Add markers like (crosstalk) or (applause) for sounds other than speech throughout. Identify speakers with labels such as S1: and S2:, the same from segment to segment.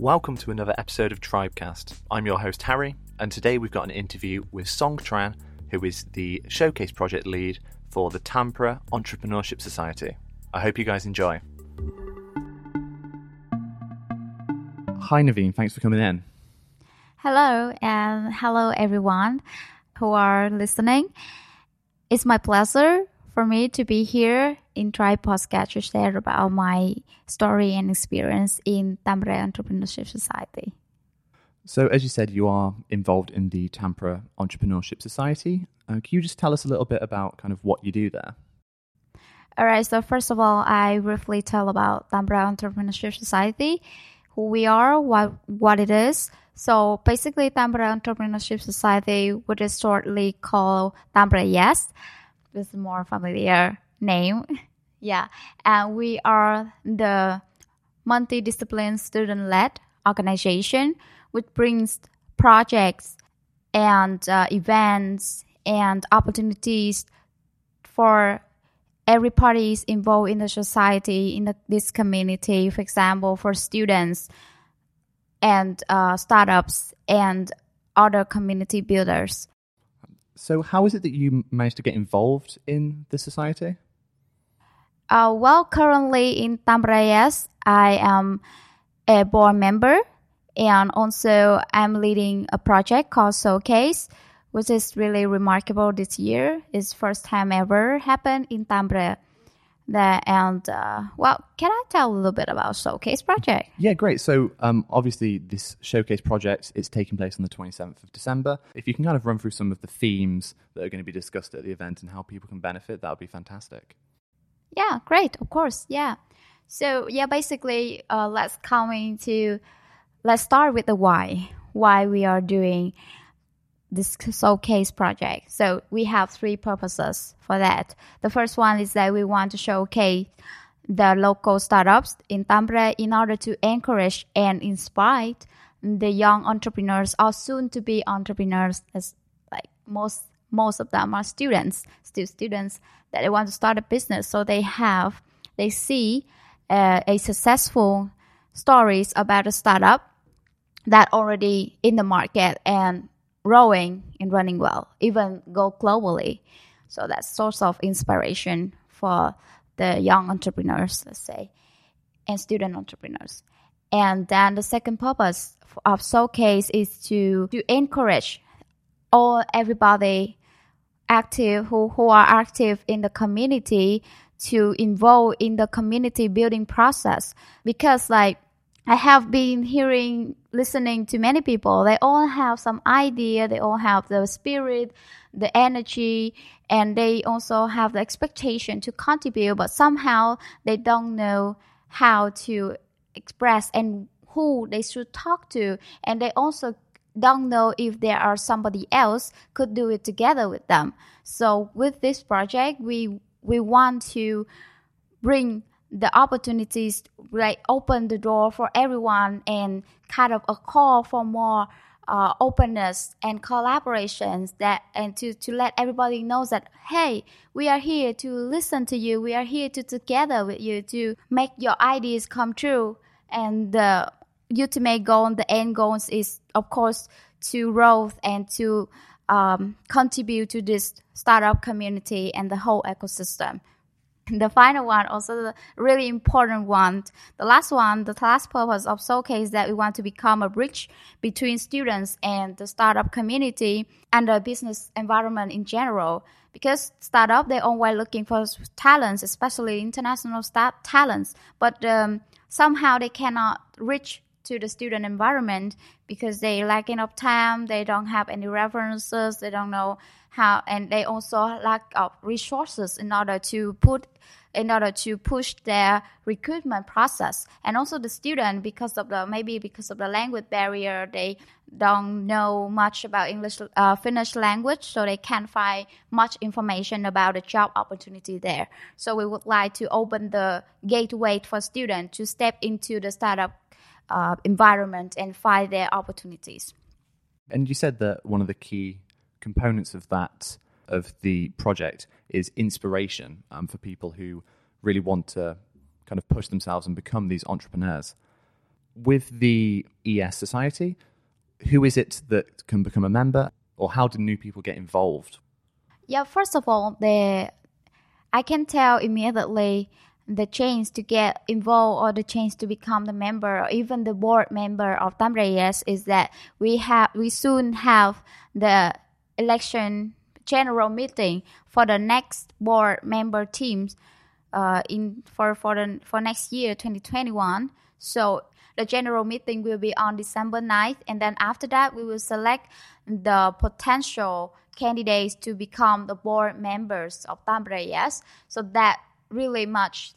S1: Welcome to another episode of Tribecast. I'm your host Harry, and today we've got an interview with Song Tran, who is the showcase project lead for the Tampere Entrepreneurship Society. I hope you guys enjoy. Hi Naveen, thanks for coming in.
S2: Hello, and hello everyone who are listening. It's my pleasure for me to be here in Tribe Podcast to share about my story and experience in Tampere Entrepreneurship Society.
S1: So, as you said, you are involved in the Tampere Entrepreneurship Society. Uh, can you just tell us a little bit about kind of what you do there?
S2: All right. So, first of all, I briefly tell about Tampere Entrepreneurship Society, who we are, what what it is. So, basically, Tampere Entrepreneurship Society, which is shortly called Tampere ES, this is more familiar name. (laughs) yeah. And we are the multidiscipline student led organization which brings projects and uh, events and opportunities for every parties involved in the society in the, this community for example for students and uh, startups and other community builders
S1: so, how is it that you managed to get involved in the society?
S2: Uh, well, currently in Tampere ES, I am a board member and also I'm leading a project called Showcase, which is really remarkable this year. It's first time ever happened in Tampere. there. And uh, well, can I tell a little bit about Showcase Project?
S1: Yeah, great. So um, obviously, this Showcase Project is taking place on the 27th of December. If you can kind of run through some of the themes that are going to be discussed at the event and how people can benefit, that would be fantastic.
S2: Yeah, great. Of course. Yeah. So yeah, basically, uh, let's come into let's start with the why. Why we are doing this showcase project. So we have three purposes for that. The first one is that we want to showcase the local startups in Tampere in order to encourage and inspire the young entrepreneurs or soon to be entrepreneurs as like most most of them are students, still students that they want to start a business. So they have they see uh, a successful stories about a startup that already in the market and growing and running well, even go globally. So that's source of inspiration for the young entrepreneurs, let's say, and student entrepreneurs. And then the second purpose of Showcase is to, to encourage all everybody active who, who are active in the community to involve in the community building process because like I have been hearing, listening to many people. They all have some idea. They all have the spirit, the energy, and they also have the expectation to contribute. But somehow they don't know how to express and who they should talk to, and they also don't know if there are somebody else could do it together with them. So with this project, we we want to bring the opportunities like open the door for everyone and kind of a call for more uh, openness and collaborations that and to, to let everybody know that hey we are here to listen to you we are here to together with you to make your ideas come true and ultimate goal the end goals is of course to growth and to um, contribute to this startup community and the whole ecosystem the final one, also the really important one. The last one, the last purpose of Showcase that we want to become a bridge between students and the startup community and the business environment in general. Because startup, they're always looking for talents, especially international talents, but um, somehow they cannot reach to the student environment because they lacking of time, they don't have any references, they don't know how, and they also lack of resources in order to put in order to push their recruitment process. And also the student because of the maybe because of the language barrier they don't know much about english uh, finnish language so they can't find much information about the job opportunity there. So we would like to open the gateway for students to step into the startup uh, environment and find their opportunities.
S1: And you said that one of the key components of that of the project is inspiration um, for people who really want to kind of push themselves and become these entrepreneurs. with the ES Society, who is it that can become a member, or how do new people get involved?
S2: Yeah, first of all, the I can tell immediately the chance to get involved or the chance to become the member or even the board member of Tampere ES is that we have we soon have the election general meeting for the next board member teams uh, in for for the for next year 2021 so the general meeting will be on December 9th and then after that we will select the potential candidates to become the board members of Tampere ES so that really much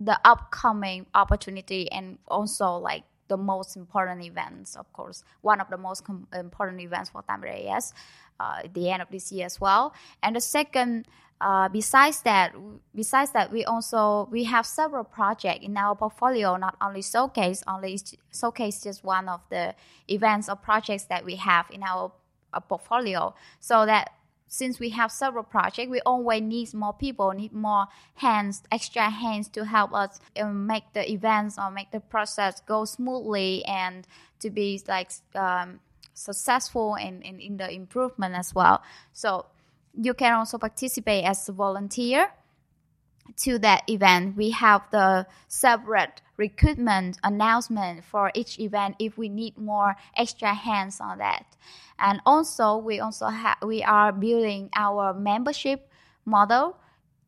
S2: the upcoming opportunity and also like the most important events, of course, one of the most com- important events for Tampere ES uh, at the end of this year as well. And the second, uh, besides that, besides that, we also we have several projects in our portfolio. Not only showcase, only showcase just one of the events or projects that we have in our uh, portfolio, so that since we have several projects, we always need more people, need more hands, extra hands to help us um, make the events or make the process go smoothly and to be like um, successful in, in, in the improvement as well. So you can also participate as a volunteer to that event. We have the separate recruitment announcement for each event if we need more extra hands on that. And also we also have we are building our membership model.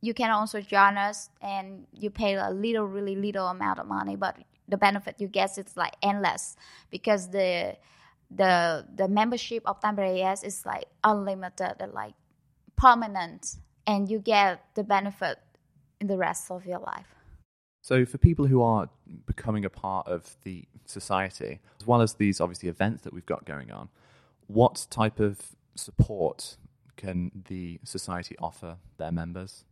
S2: You can also join us and you pay a little really little amount of money, but the benefit you get is like endless because the the the membership of Tampere ES is like unlimited and like permanent and you get the benefit in the rest of your life.
S1: So, for people who are becoming a part of the society, as well as these obviously events that we've got going on, what type of support can the society offer their members?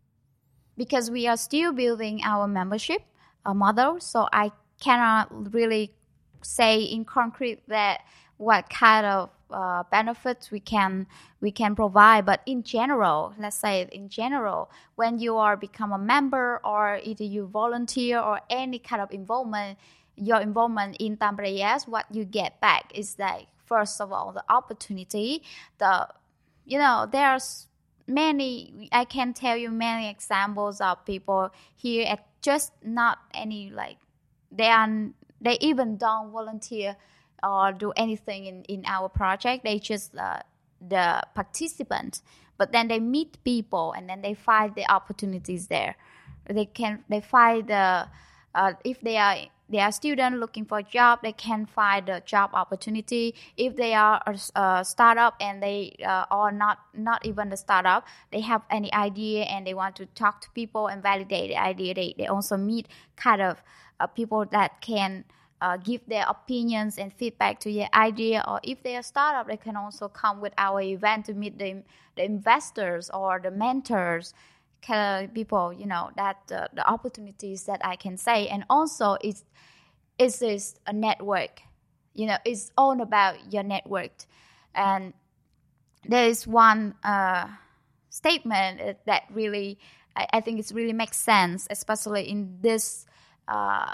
S2: Because we are still building our membership uh, model, so I cannot really say in concrete that what kind of uh, benefits we can we can provide but in general let's say in general when you are become a member or either you volunteer or any kind of involvement your involvement in Tampere ES what you get back is like first of all the opportunity the you know there's many i can tell you many examples of people here at just not any like they are they even don't volunteer or do anything in, in our project. They just uh, the participant, but then they meet people and then they find the opportunities there. They can they find the uh, if they are they are student looking for a job, they can find a job opportunity. If they are a, a startup and they uh, are not not even a startup, they have any idea and they want to talk to people and validate the idea. They they also meet kind of uh, people that can uh, give their opinions and feedback to your idea or if they're a startup they can also come with our event to meet the, the investors or the mentors people you know that uh, the opportunities that i can say. And also it's it's is a network you know it's all about your network. And there is one uh, statement that really I, I, think it really makes sense especially in this uh,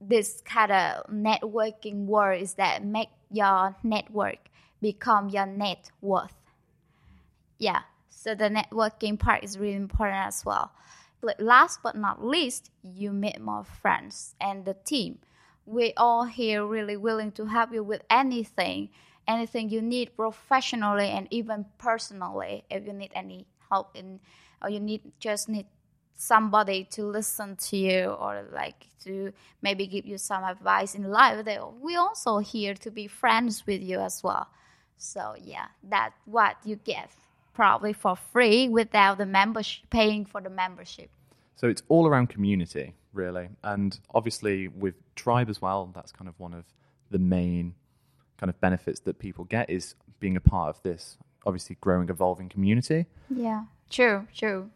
S2: this kind of networking word is that make your network become your net worth. Yeah, so the networking part is really important as well. But Last but not least, you meet more friends and the team. We all here really willing to help you with anything, anything you need professionally and even personally. If you need any help in, or you need just need somebody to listen to you or like to maybe give you some advice in life they we also here to be friends with you as well. So yeah that's what you get probably for free without the membership paying for the membership.
S1: So it's all around community really. And obviously with tribe as well that's kind of one of the main kind of benefits that people get is being a part of this obviously growing evolving community.
S2: Yeah. True true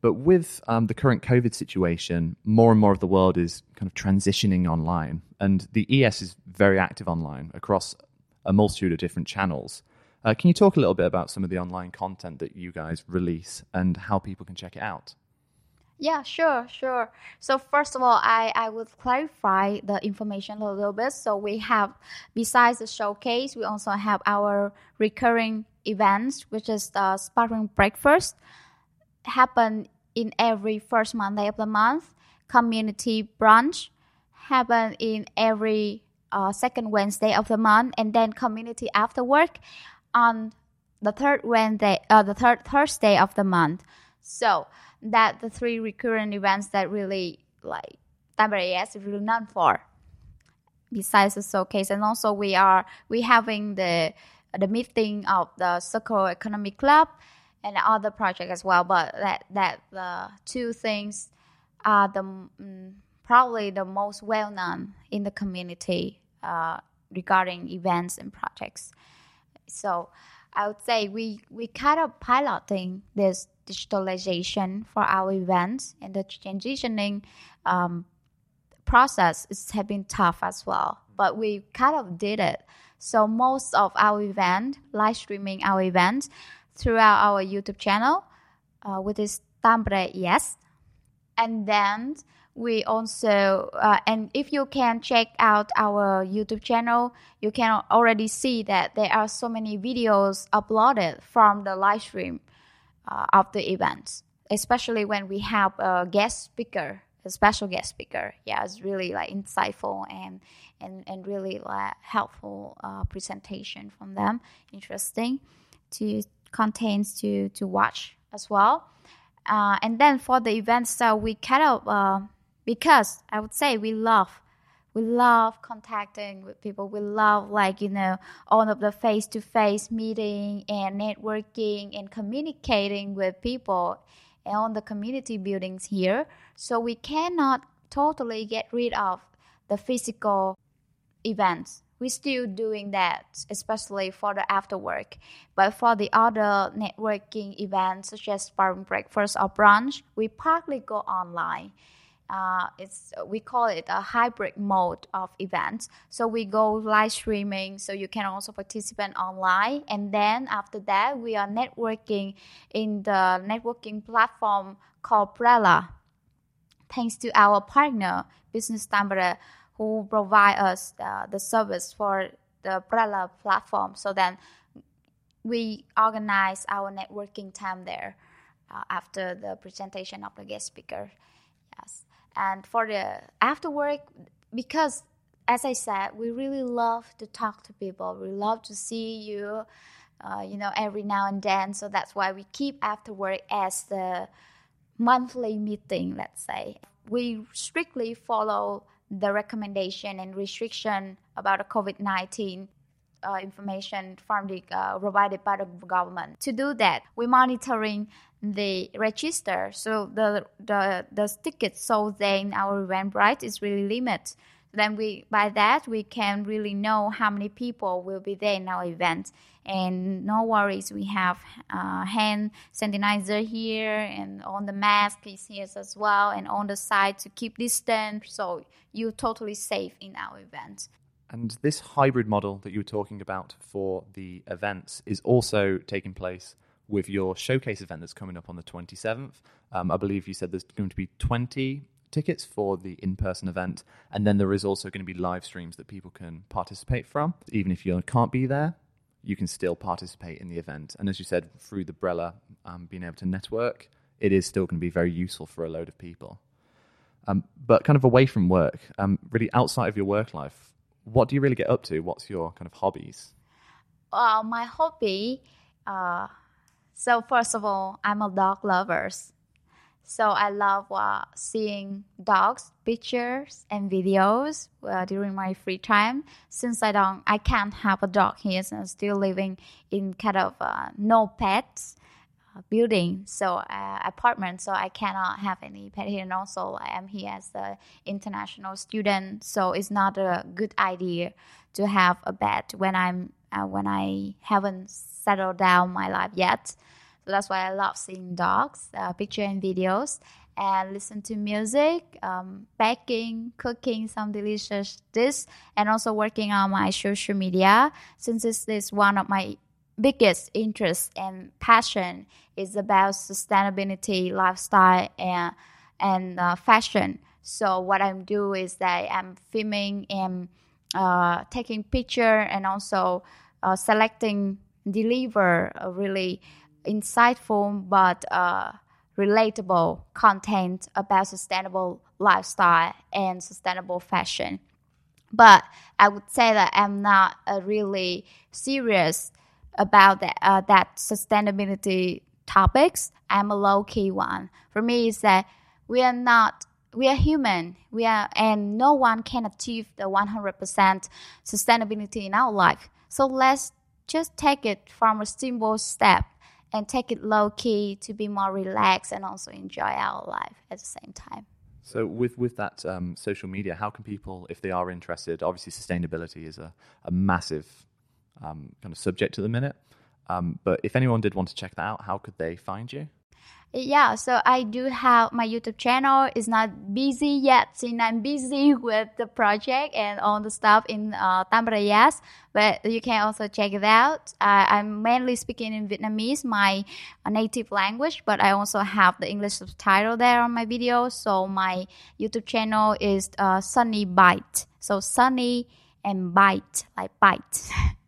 S1: but with um, the current COVID situation, more and more of the world is kind of transitioning online. And the ES is very active online across a multitude of different channels. Uh, can you talk a little bit about some of the online content that you guys release and how people can check it out?
S2: Yeah, sure, sure. So first of all, I, I would clarify the information a little bit. So we have, besides the showcase, we also have our recurring events, which is the sparkling breakfast, happen in every first Monday of the month. Community brunch happen in every uh, second Wednesday of the month, and then community after work on the third Wednesday, uh, the third Thursday of the month. So that the three recurrent events that really like WAS is really known for. Besides the showcase, and also we are we having the the meeting of the Circle Economic Club and other project as well. But that that the two things are the mm, probably the most well known in the community uh, regarding events and projects. So I would say we we kind of piloting this digitalization for our events and the transitioning um, process is have been tough as well. But we kind of did it. So most of our event, live streaming our events throughout our YouTube channel, uh, which is Tampere ES. And then we also uh, and if you can check out our youtube channel you can already see that there are so many videos uploaded from the live stream uh, of the events especially when we have a guest speaker a special guest speaker yeah it's really like insightful and and, and really like helpful uh, presentation from them interesting to contains to to watch as well uh, and then for the events so we kind of uh, because I would say we love we love contacting with people. We love like you know all of the face to face meeting and networking and communicating with people and on the community buildings here. So we cannot totally get rid of the physical events. We're still doing that, especially for the after work. But for the other networking events, such as farm breakfast or brunch, we partly go online uh, it's we call it a hybrid mode of events. So we go live streaming, so you can also participate online. And then after that, we are networking in the networking platform called Brella. Thanks to our partner, Business Tampere, who provide us uh, the service for the Brella platform. So then we organize our networking time there uh, after the presentation of the guest speaker. Yes. And for the after work, because as I said, we really love to talk to people. We love to see you, uh, you know, every now and then. So that's why we keep after work as the monthly meeting, let's say. We strictly follow the recommendation and restriction about the COVID 19 uh, information from the uh, provided by the government. To do that, we're monitoring the register. So the the the tickets sold in our Eventbrite is really limited. Then we by that we can really know how many people will be there in our event. And no worries, we have uh, hand sanitizer here, and on the mask is here as well, and on the side to keep distance. So you're totally safe in our event.
S1: And this hybrid model that you were talking about for the events is also taking place with your showcase event that's coming up on the 27th. Um, I believe you said there's going to be 20 tickets for the in person event, and then there is also going to be live streams that people can participate from. Even if you can't be there, you can still participate in the event. And as you said, through the Brella, um, being able to network, it is still going to be very useful for a load of people. Um, but kind of away from work, um, really outside of your work life, what do you really get up to? What's your kind of hobbies?
S2: Uh, my hobby, uh, so first of all, I'm a dog lover. So I love uh, seeing dogs, pictures, and videos uh, during my free time. Since I don't, I can't have a dog here, since I'm still living in kind of uh, no pets building, so uh, apartment. So I cannot have any pet here, and also I am here as an international student. So it's not a good idea to have a pet when I'm uh, when I haven't settled down my life yet. So that's why I love seeing dogs, uh, picture and videos, and listen to music, um, baking, cooking some delicious dish, and also working on my social media. Since this is one of my biggest interest and passion is about sustainability, lifestyle, and and uh, fashion. So what I'm doing is that I'm filming and uh, taking picture and also uh, selecting deliver really insightful but uh, relatable content about sustainable lifestyle and sustainable fashion. But I would say that I'm not uh, really serious about that, uh, that sustainability topics. I'm a low key one. For me, is that we are not we are human we are and no one can achieve the 100% sustainability in our life so let's just take it from a simple step and take it low key to be more relaxed and also enjoy our life at the same time.
S1: So with with that um, social media how can people if they are interested obviously sustainability is a, a massive um, kind of subject at the minute um, but if anyone did want to check that out how could they find you
S2: yeah, so I do have my YouTube channel. It's not busy yet since I'm busy (laughs) with the project and all the stuff in uh, Tampere, yes. But you can also check it out. Uh, I'm mainly speaking in Vietnamese, my native language, but I also have the English subtitle there on my videos. So my YouTube channel is uh, Sunny Bite. So Sunny and Bite, like bite. (laughs)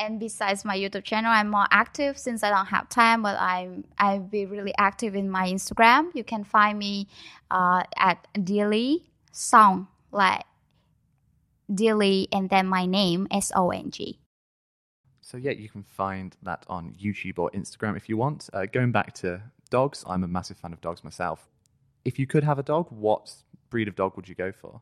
S2: and besides my YouTube channel, I'm more active since I don't have time, but I'm I'll be really active in my Instagram. You can find me uh, at Dilly Song, like Dilly, and then my name S O N G.
S1: So yeah, you can find that on YouTube or Instagram if you want. Uh, going back to dogs, I'm a massive fan of dogs myself. If you could have a dog, what breed of dog would you go for?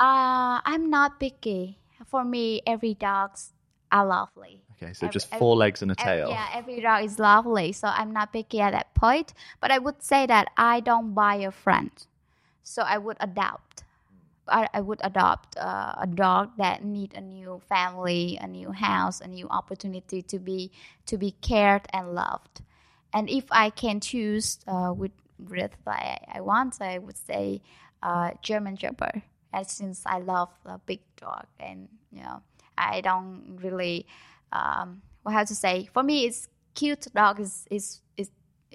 S2: Uh, I'm not picky. For me, every dog's are lovely.
S1: Okay, so every, just four every, legs and a tail.
S2: Every, yeah, every dog is lovely. So I'm not picky at that point. But I would say that I don't buy a friend. So I would adopt. I, I would adopt uh, a dog that need a new family, a new house, a new opportunity to be to be cared and loved. And if I can choose uh, with breed I, I want, I would say uh, German Shepherd. And since I love a big dog and you know I don't really um, have to say. For me, it's cute dog is is is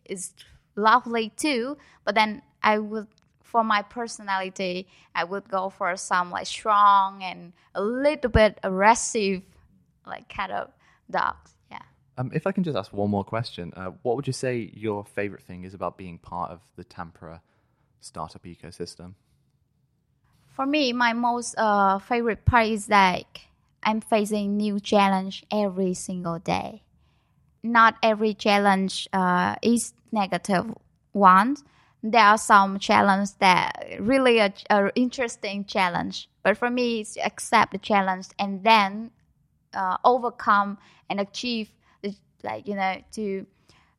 S2: is lovely too. But then I would for my personality, I would go for some like strong and a little bit aggressive, like kind of dogs. Yeah.
S1: Um, if I can just ask one more question, uh, what would you say your favorite thing is about being part of the Tampere startup ecosystem?
S2: For me, my most uh, favorite part is like I'm facing new challenge every single day. Not every challenge uh, is negative one. There are some challenges that really are, interesting challenge. But for me, it's to accept the challenge and then uh, overcome and achieve the like you know to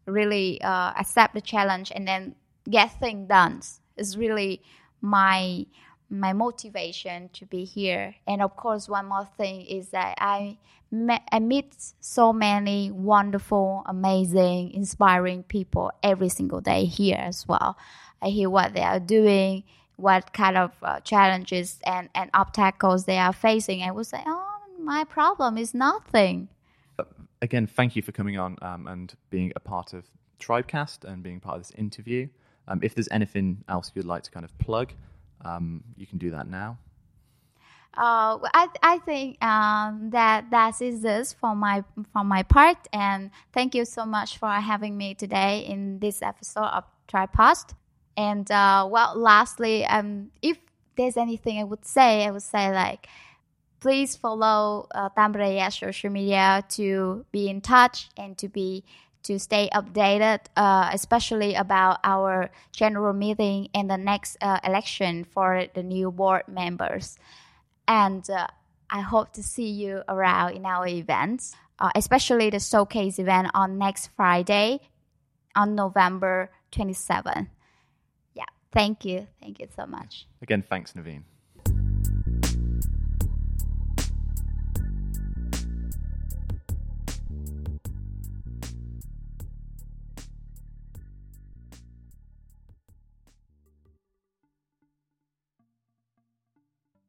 S2: really uh, accept the challenge and then get things done. Is really my my motivation to be here. And of course, one more thing is that I, I meet so many wonderful, amazing, inspiring people every single day here as well. I hear what they are doing, what kind of uh, challenges and, and obstacles they are facing. I would say, oh, my problem is nothing.
S1: Again, thank you for coming on um, and being a part of Tribecast and being part of this interview. Um, if there's anything else you'd like to kind of plug, um, you can do that now.
S2: Uh, I I think um, that that is this for my for my part, and thank you so much for having me today in this episode of Tripod. And uh, well, lastly, um, if there's anything I would say, I would say like, please follow uh, Tampere social media to be in touch and to be to stay updated, uh, especially about our general meeting and the next uh, election for the new board members. And uh, I hope to see you around in our events, uh, especially the showcase event on next Friday on November 27. Yeah, thank you. Thank you so much.
S1: Again, thanks, Naveen.